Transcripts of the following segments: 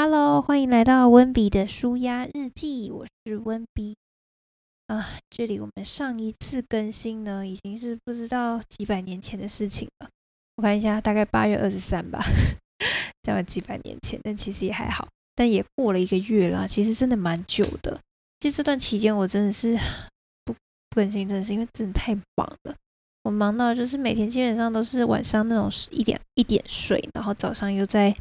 Hello，欢迎来到温比的舒压日记，我是温比啊。这里我们上一次更新呢，已经是不知道几百年前的事情了。我看一下，大概八月二十三吧，这样几百年前，但其实也还好，但也过了一个月啦，其实真的蛮久的。其实这段期间我真的是不不更新，真的是因为真的太忙了。我忙到就是每天基本上都是晚上那种一点一点睡，然后早上又在。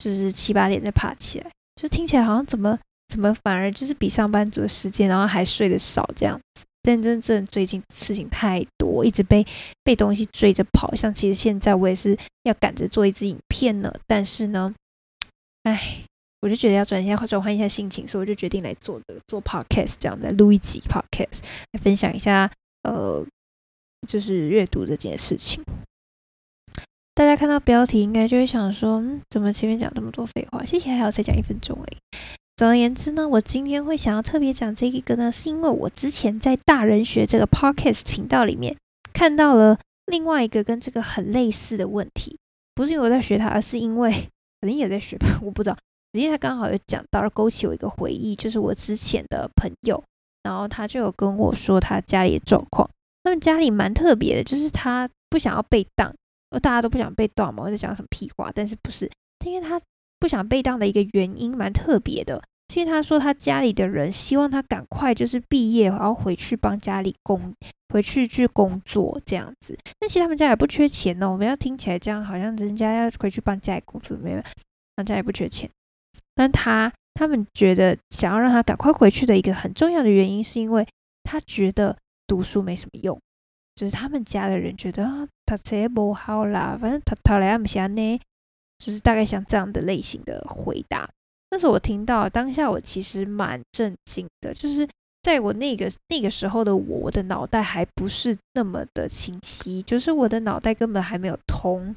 就是七八点再爬起来，就听起来好像怎么怎么反而就是比上班族的时间，然后还睡得少这样子。但真正最近事情太多，一直被被东西追着跑。像其实现在我也是要赶着做一支影片呢，但是呢，唉，我就觉得要转一下转换一下心情，所以我就决定来做这个做 podcast，这样再录一集 podcast 来分享一下，呃，就是阅读这件事情。大家看到标题，应该就会想说：嗯，怎么前面讲这么多废话？谢谢，还要再讲一分钟诶。总而言之呢，我今天会想要特别讲这一个呢，是因为我之前在大人学这个 podcast 频道里面看到了另外一个跟这个很类似的问题。不是因为我在学它，而是因为可能也在学吧，我不知道。只是他刚好有讲到，勾起我一个回忆，就是我之前的朋友，然后他就有跟我说他家里的状况。他们家里蛮特别的，就是他不想要被当。呃大家都不想被当嘛，我在讲什么屁话？但是不是？因为他不想被当的一个原因蛮特别的，因为他说他家里的人希望他赶快就是毕业，然后回去帮家里工，回去去工作这样子。但其实他们家也不缺钱哦，我们要听起来这样好像人家要回去帮家里工作，没有，他家也不缺钱。但他他们觉得想要让他赶快回去的一个很重要的原因，是因为他觉得读书没什么用。就是他们家的人觉得啊，他这不好啦，反正他他来不下呢，就是大概像这样的类型的回答。但是我听到当下，我其实蛮震惊的，就是在我那个那个时候的我，我的脑袋还不是那么的清晰，就是我的脑袋根本还没有通，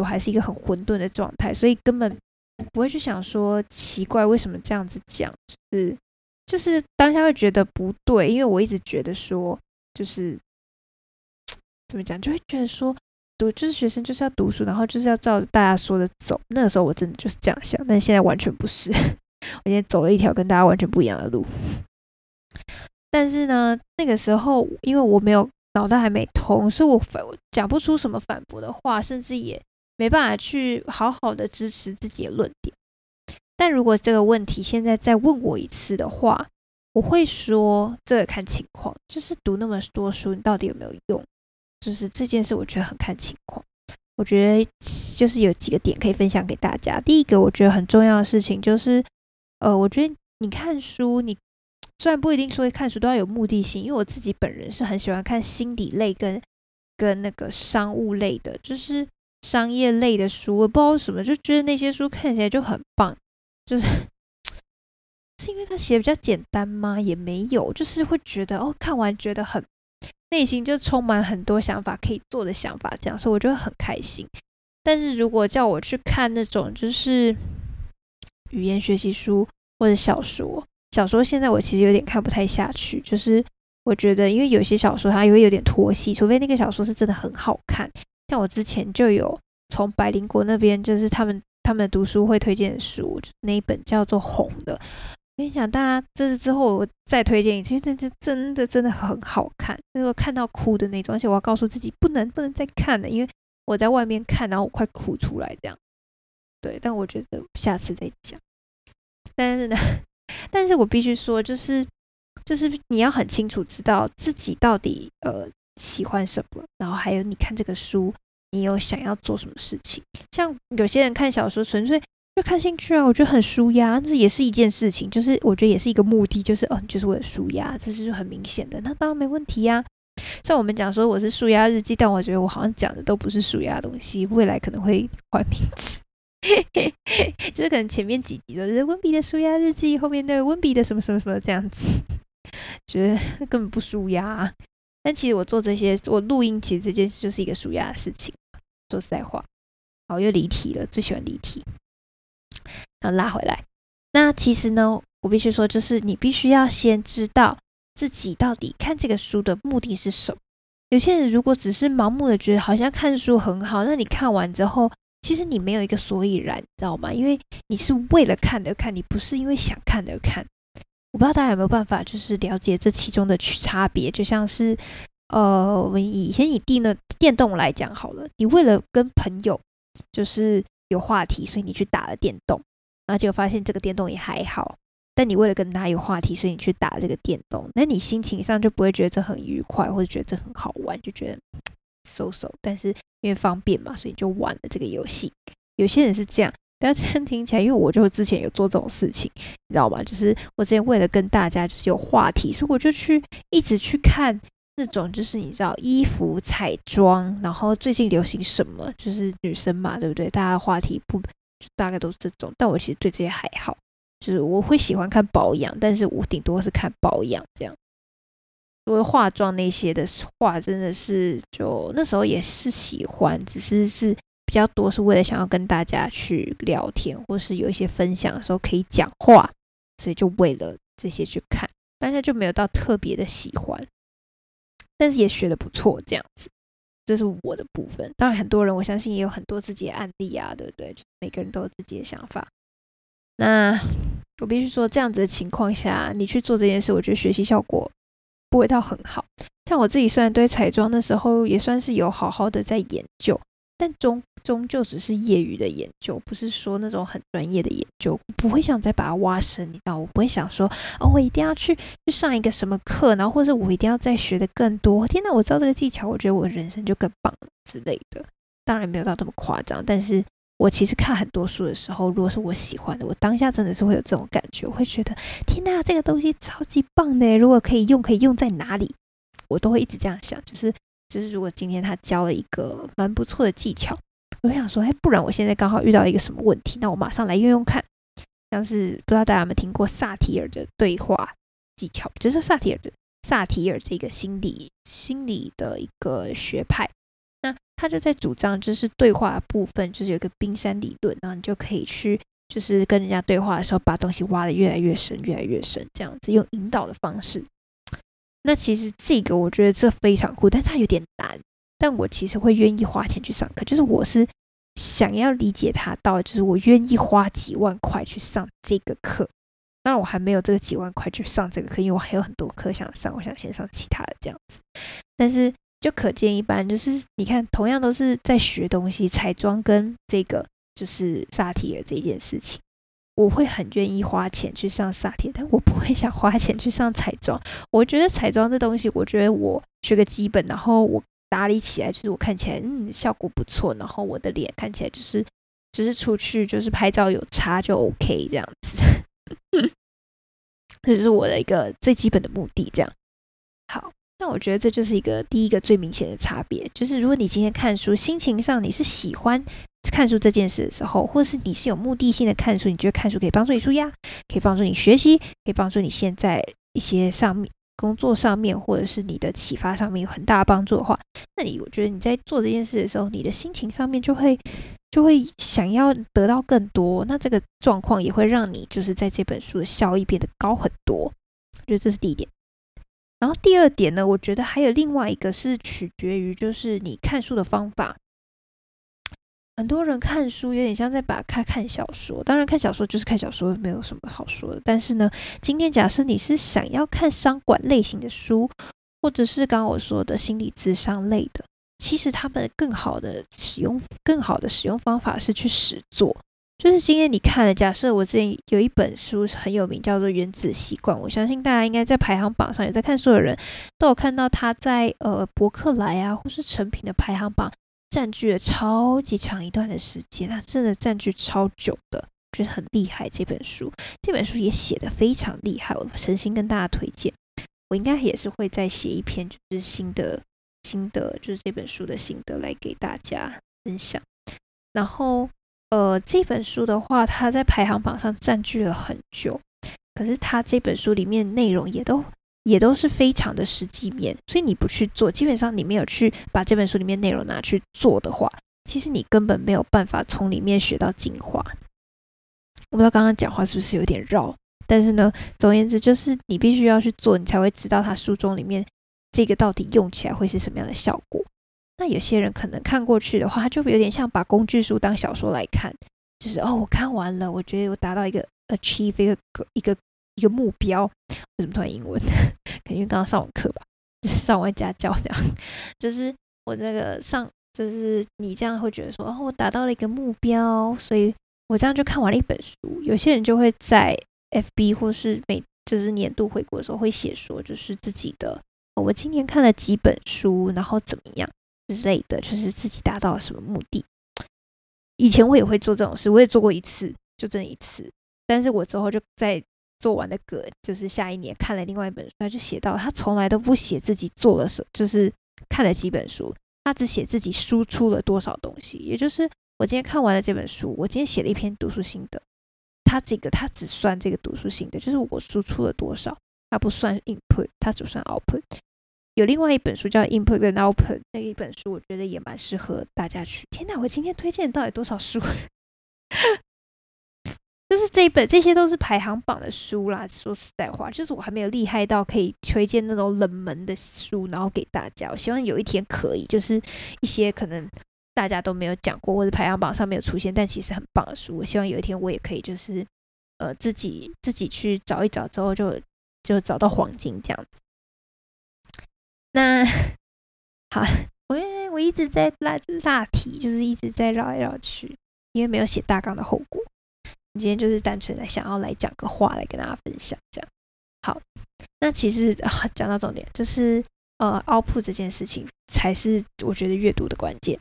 我还是一个很混沌的状态，所以根本不会去想说奇怪为什么这样子讲，就是就是当下会觉得不对，因为我一直觉得说就是。怎么讲？就会觉得说读就是学生就是要读书，然后就是要照着大家说的走。那个时候我真的就是这样想，但现在完全不是。我现在走了一条跟大家完全不一样的路。但是呢，那个时候因为我没有脑袋还没通，所以我反讲不出什么反驳的话，甚至也没办法去好好的支持自己的论点。但如果这个问题现在再问我一次的话，我会说这个看情况，就是读那么多书，你到底有没有用？就是这件事，我觉得很看情况。我觉得就是有几个点可以分享给大家。第一个，我觉得很重要的事情就是，呃，我觉得你看书，你虽然不一定说看书都要有目的性，因为我自己本人是很喜欢看心理类跟跟那个商务类的，就是商业类的书。我不知道为什么，就觉得那些书看起来就很棒。就是 是因为他写的比较简单吗？也没有，就是会觉得哦，看完觉得很。内心就充满很多想法可以做的想法，这样，所以我就会很开心。但是如果叫我去看那种就是语言学习书或者小说，小说现在我其实有点看不太下去。就是我觉得，因为有些小说它也会有点拖戏，除非那个小说是真的很好看。像我之前就有从百灵国那边，就是他们他们读书会推荐的书，那一本叫做《红》的。跟你讲，大家这是之后我再推荐一次，因为这这真的真的很好看，那个看到哭的那种，而且我要告诉自己不能不能再看了，因为我在外面看，然后我快哭出来这样。对，但我觉得下次再讲。但是呢，但是我必须说，就是就是你要很清楚知道自己到底呃喜欢什么，然后还有你看这个书，你有想要做什么事情。像有些人看小说纯粹。就看兴趣啊，我觉得很舒压，这也是一件事情，就是我觉得也是一个目的，就是哦，就是为了舒压，这是很明显的，那当然没问题呀。像我们讲说我是舒压日记，但我觉得我好像讲的都不是舒压的东西，未来可能会换名字，就是可能前面几集都是温比的舒压日记，后面的温比的什么什么什么这样子，觉得 根本不舒压。但其实我做这些，我录音其实这件事就是一个舒压的事情。说实在话，好又离题了，最喜欢离题。要拉回来，那其实呢，我必须说，就是你必须要先知道自己到底看这个书的目的是什么。有些人如果只是盲目的觉得好像看书很好，那你看完之后，其实你没有一个所以然，你知道吗？因为你是为了看而看，你不是因为想看而看。我不知道大家有没有办法，就是了解这其中的差别。就像是，呃，我们以前以电的电动来讲好了，你为了跟朋友就是有话题，所以你去打了电动，然后结果发现这个电动也还好。但你为了跟他有话题，所以你去打这个电动，那你心情上就不会觉得这很愉快，或者觉得这很好玩，就觉得 so so。但是因为方便嘛，所以就玩了这个游戏。有些人是这样，不要这样听起来，因为我就之前有做这种事情，你知道吗？就是我之前为了跟大家就是有话题，所以我就去一直去看那种就是你知道衣服彩妆，然后最近流行什么，就是女生嘛，对不对？大家话题不就大概都是这种，但我其实对这些还好。就是我会喜欢看保养，但是我顶多是看保养这样。因为化妆那些的话，真的是就那时候也是喜欢，只是是比较多是为了想要跟大家去聊天，或是有一些分享的时候可以讲话，所以就为了这些去看，大家就没有到特别的喜欢，但是也学的不错这样子。这是我的部分，当然很多人我相信也有很多自己的案例啊，对不对？每个人都有自己的想法。那我必须说，这样子的情况下，你去做这件事，我觉得学习效果不会到很好。像我自己，虽然对彩妆的时候也算是有好好的在研究，但终终究只是业余的研究，不是说那种很专业的研究。不会想再把它挖深，你知道？我不会想说，哦，我一定要去去上一个什么课，然后或者是我一定要再学的更多。天哪，我知道这个技巧，我觉得我人生就更棒了之类的。当然没有到这么夸张，但是。我其实看很多书的时候，如果是我喜欢的，我当下真的是会有这种感觉，我会觉得天哪，这个东西超级棒的！如果可以用，可以用在哪里？我都会一直这样想。就是就是，如果今天他教了一个蛮不错的技巧，我想说，哎，不然我现在刚好遇到一个什么问题，那我马上来用用看。像是不知道大家有没有听过萨提尔的对话技巧，就是萨提尔的萨提尔这个心理心理的一个学派。那他就在主张，就是对话的部分，就是有一个冰山理论，然后你就可以去，就是跟人家对话的时候，把东西挖的越来越深，越来越深，这样子用引导的方式。那其实这个我觉得这非常酷，但它有点难。但我其实会愿意花钱去上课，就是我是想要理解它到，就是我愿意花几万块去上这个课。当然我还没有这个几万块去上这个课，因为我还有很多课想上，我想先上其他的这样子。但是。就可见一斑，就是你看，同样都是在学东西，彩妆跟这个就是萨提尔这件事情，我会很愿意花钱去上萨铁，但我不会想花钱去上彩妆。我觉得彩妆这东西，我觉得我学个基本，然后我打理起来，就是我看起来嗯效果不错，然后我的脸看起来就是只是出去就是拍照有差就 OK 这样子，这是我的一个最基本的目的。这样好。那我觉得这就是一个第一个最明显的差别，就是如果你今天看书，心情上你是喜欢看书这件事的时候，或者是你是有目的性的看书，你觉得看书可以帮助你舒压，可以帮助你学习，可以帮助你现在一些上面工作上面，或者是你的启发上面有很大的帮助的话，那你我觉得你在做这件事的时候，你的心情上面就会就会想要得到更多，那这个状况也会让你就是在这本书的效益变得高很多。我觉得这是第一点。然后第二点呢，我觉得还有另外一个是取决于，就是你看书的方法。很多人看书有点像在把看看小说，当然看小说就是看小说，没有什么好说的。但是呢，今天假设你是想要看商管类型的书，或者是刚刚我说的心理智商类的，其实他们更好的使用、更好的使用方法是去实做。就是今天你看了，假设我之前有一本书很有名，叫做《原子习惯》，我相信大家应该在排行榜上有在看书的人都有看到它在呃博客来啊或是成品的排行榜占据了超级长一段的时间，它真的占据超久的，觉得很厉害。这本书这本书也写的非常厉害，我诚心跟大家推荐。我应该也是会再写一篇就是新的心得，就是这本书的心得来给大家分享，然后。呃，这本书的话，它在排行榜上占据了很久，可是它这本书里面内容也都也都是非常的实际面，所以你不去做，基本上你没有去把这本书里面内容拿去做的话，其实你根本没有办法从里面学到精华。我不知道刚刚讲话是不是有点绕，但是呢，总而言之，就是你必须要去做，你才会知道它书中里面这个到底用起来会是什么样的效果。那有些人可能看过去的话，他就有点像把工具书当小说来看，就是哦，我看完了，我觉得我达到一个 achieve 一个一个一个目标。为什么突然英文？可能因为刚刚上完课吧，就是上完家教这样。就是我这个上，就是你这样会觉得说，哦，我达到了一个目标，所以我这样就看完了一本书。有些人就会在 FB 或是每就是年度回顾的时候会写说，就是自己的我今年看了几本书，然后怎么样。之类的，就是自己达到了什么目的。以前我也会做这种事，我也做过一次，就这一次。但是我之后就在做完的歌，就是下一年看了另外一本书，他就写到他从来都不写自己做了什，就是看了几本书，他只写自己输出了多少东西。也就是我今天看完了这本书，我今天写了一篇读书心得，他这个他只算这个读书心得，就是我输出了多少，他不算 input，他只算 output。有另外一本书叫《Input and Output》，那一本书我觉得也蛮适合大家去。天哪，我今天推荐到底多少书？就是这一本，这些都是排行榜的书啦。说实在话，就是我还没有厉害到可以推荐那种冷门的书，然后给大家。我希望有一天可以，就是一些可能大家都没有讲过，或者排行榜上没有出现，但其实很棒的书。我希望有一天我也可以，就是呃自己自己去找一找，之后就就找到黄金这样子。那好，我我一直在拉拉题，就是一直在绕来绕去，因为没有写大纲的后果。今天就是单纯的想要来讲个话来跟大家分享，这样好。那其实啊，讲到重点，就是呃凹铺这件事情才是我觉得阅读的关键。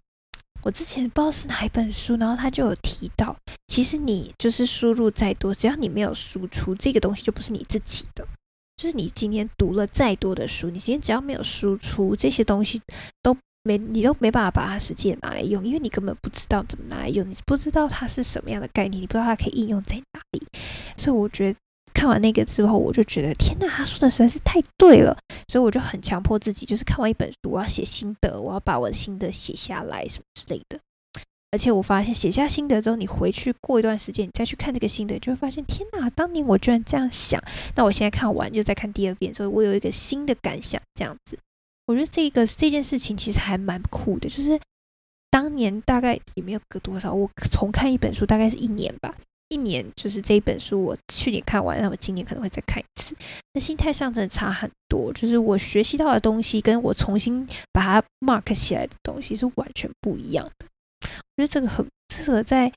我之前不知道是哪一本书，然后他就有提到，其实你就是输入再多，只要你没有输出，这个东西就不是你自己的。就是你今天读了再多的书，你今天只要没有输出这些东西，都没你都没办法把它实际拿来用，因为你根本不知道怎么拿来用，你不知道它是什么样的概念，你不知道它可以应用在哪里。所以我觉得看完那个之后，我就觉得天哪，他说的实在是太对了。所以我就很强迫自己，就是看完一本书，我要写心得，我要把我的心得写下来，什么之类的。而且我发现写下心得之后，你回去过一段时间，你再去看这个心得，就会发现天哪，当年我居然这样想。那我现在看完就再看第二遍，所以我有一个新的感想。这样子，我觉得这个这件事情其实还蛮酷的。就是当年大概也没有隔多少，我重看一本书大概是一年吧。一年就是这一本书，我去年看完，那我今年可能会再看一次。那心态上真的差很多，就是我学习到的东西，跟我重新把它 mark 起来的东西是完全不一样的。我觉得这个很适合在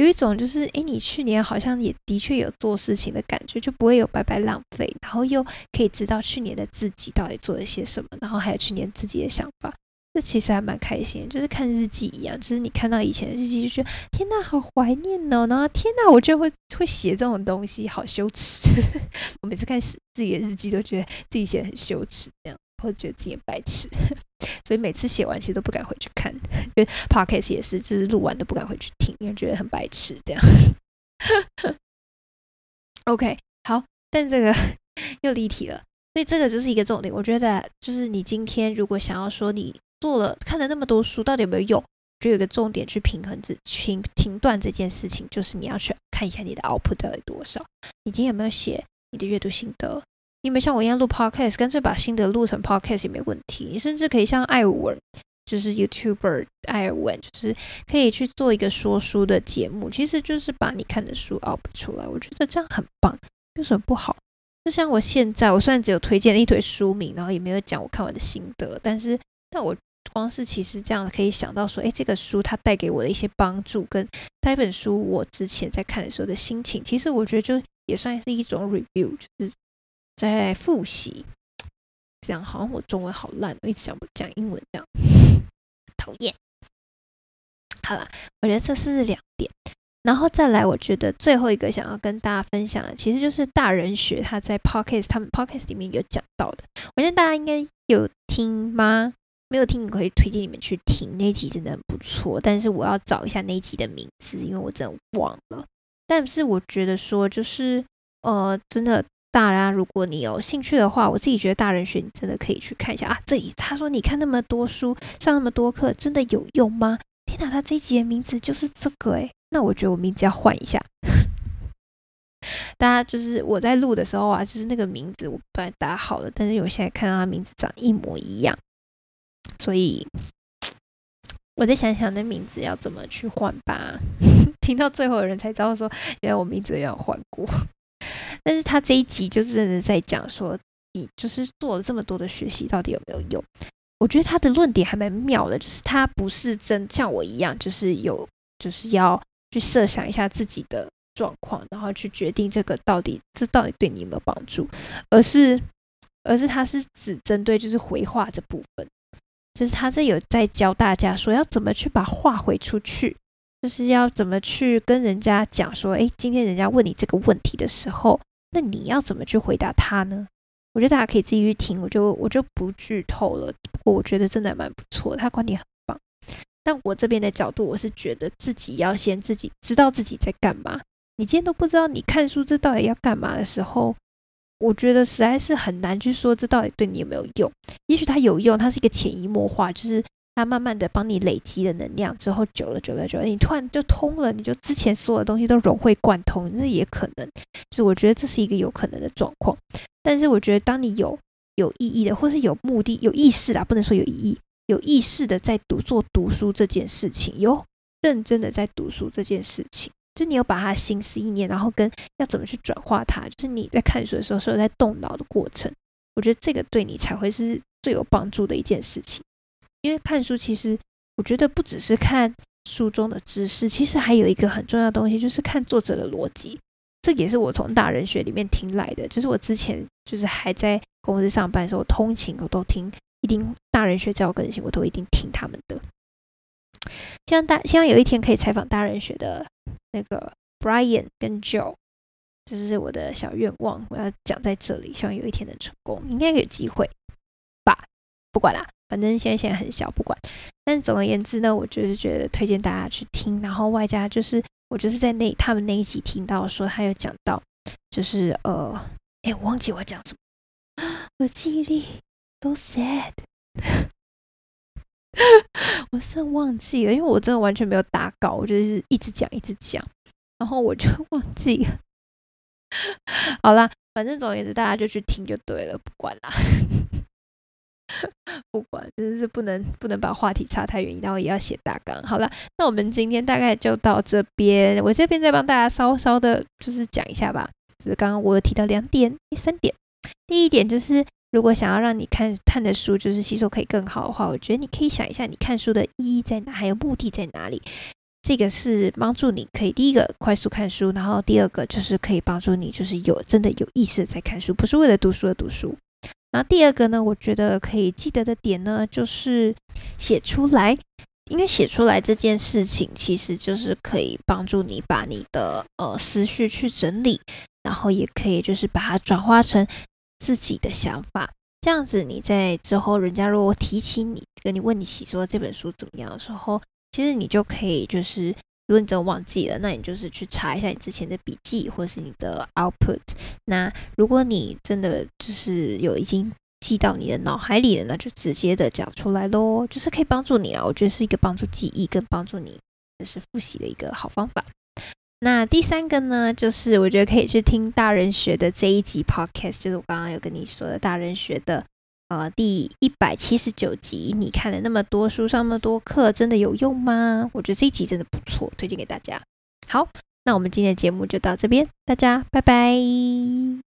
有一种就是，诶，你去年好像也的确有做事情的感觉，就不会有白白浪费，然后又可以知道去年的自己到底做了些什么，然后还有去年自己的想法，这其实还蛮开心，就是看日记一样，就是你看到以前的日记就觉得天呐，好怀念哦，然后天呐，我居然会会写这种东西，好羞耻。我每次看自己的日记都觉得自己写的很羞耻，这样。或者觉得自己白痴，所以每次写完其实都不敢回去看。因为 podcast 也是，就是录完都不敢回去听，因为觉得很白痴这样。OK，好，但这个又离题了，所以这个就是一个重点。我觉得就是你今天如果想要说你做了看了那么多书，到底有没有用？就有一个重点去平衡这停停断这件事情，就是你要去看一下你的 output 到底多少，你今天有没有写你的阅读心得？你们像我一样录 podcast，干脆把心得录成 podcast 也没问题。你甚至可以像艾文，就是 YouTuber 艾尔文，就是可以去做一个说书的节目，其实就是把你看的书 up 出来。我觉得这样很棒，有什么不好？就像我现在，我虽然只有推荐了一堆书名，然后也没有讲我看完的心得，但是，但我光是其实这样可以想到说，哎，这个书它带给我的一些帮助，跟那本书我之前在看的时候的心情，其实我觉得就也算是一种 review，就是。在复习，这样好像我中文好烂，我一直讲不讲英文这样，讨厌。好了，我觉得这是两点，然后再来，我觉得最后一个想要跟大家分享的，其实就是大人学他在 podcast 他们 podcast 里面有讲到的，我觉得大家应该有听吗？没有听，你可以推荐你们去听那集，真的很不错。但是我要找一下那集的名字，因为我真的忘了。但是我觉得说，就是呃，真的。大家，如果你有兴趣的话，我自己觉得大人学你真的可以去看一下啊。这里他说你看那么多书，上那么多课，真的有用吗？天哪，他这一集的名字就是这个诶，那我觉得我名字要换一下。大家就是我在录的时候啊，就是那个名字我本来打好了，但是我现在看到他名字长一模一样，所以我再想想那名字要怎么去换吧。听到最后的人才知道说，原来我名字也要换过。但是他这一集就真的在讲说，你就是做了这么多的学习，到底有没有用？我觉得他的论点还蛮妙的，就是他不是真像我一样，就是有就是要去设想一下自己的状况，然后去决定这个到底这到底对你有没有帮助，而是而是他是只针对就是回话这部分，就是他这有在教大家说要怎么去把话回出去。就是要怎么去跟人家讲说，诶，今天人家问你这个问题的时候，那你要怎么去回答他呢？我觉得大家可以自己去听，我就我就不剧透了。不过我觉得真的蛮不错，他观点很棒。但我这边的角度，我是觉得自己要先自己知道自己在干嘛。你今天都不知道你看书这到底要干嘛的时候，我觉得实在是很难去说这到底对你有没有用。也许它有用，它是一个潜移默化，就是。它慢慢的帮你累积的能量之后，久了久了久了，你突然就通了，你就之前所有的东西都融会贯通，那也可能。就是我觉得这是一个有可能的状况。但是我觉得，当你有有意义的，或是有目的、有意识啊，不能说有意义，有意识的在读做读书这件事情，有认真的在读书这件事情，就你有把它心思意念，然后跟要怎么去转化它，就是你在看书的时候是有在动脑的过程。我觉得这个对你才会是最有帮助的一件事情。因为看书，其实我觉得不只是看书中的知识，其实还有一个很重要的东西，就是看作者的逻辑。这也是我从大人学里面听来的。就是我之前就是还在公司上班的时候，通勤我都听，一定大人学教更新，我都一定听他们的。希望大希望有一天可以采访大人学的那个 Brian 跟 Joe，这是我的小愿望，我要讲在这里。希望有一天能成功，应该有机会吧？不管啦。反正现在现在很小，不管。但总而言之呢，我就是觉得推荐大家去听，然后外加就是我就是在那他们那一集听到说，他有讲到，就是呃，哎，我忘记我讲什么，我记忆力都 sad，我是忘记了，因为我真的完全没有打稿，我就是一直讲一直讲，然后我就忘记了。好啦，反正总而言之，大家就去听就对了，不管啦。不管，真是不能不能把话题差太远，然后也要写大纲。好了，那我们今天大概就到这边。我这边再帮大家稍稍的，就是讲一下吧。就是刚刚我有提到两点，第三点，第一点就是，如果想要让你看看的书就是吸收可以更好的话，我觉得你可以想一下，你看书的意义在哪，还有目的在哪里。这个是帮助你可以第一个快速看书，然后第二个就是可以帮助你就是有真的有意识在看书，不是为了读书而读书。然后第二个呢，我觉得可以记得的点呢，就是写出来，因为写出来这件事情，其实就是可以帮助你把你的呃思绪去整理，然后也可以就是把它转化成自己的想法。这样子你在之后，人家如果提起你，跟你问你写作这本书怎么样的时候，其实你就可以就是。如果你真的忘记了，那你就是去查一下你之前的笔记或是你的 output。那如果你真的就是有已经记到你的脑海里了，那就直接的讲出来喽，就是可以帮助你啊。我觉得是一个帮助记忆跟帮助你就是复习的一个好方法。那第三个呢，就是我觉得可以去听大人学的这一集 podcast，就是我刚刚有跟你说的大人学的。呃，第一百七十九集，你看了那么多书，上那么多课，真的有用吗？我觉得这一集真的不错，推荐给大家。好，那我们今天的节目就到这边，大家拜拜。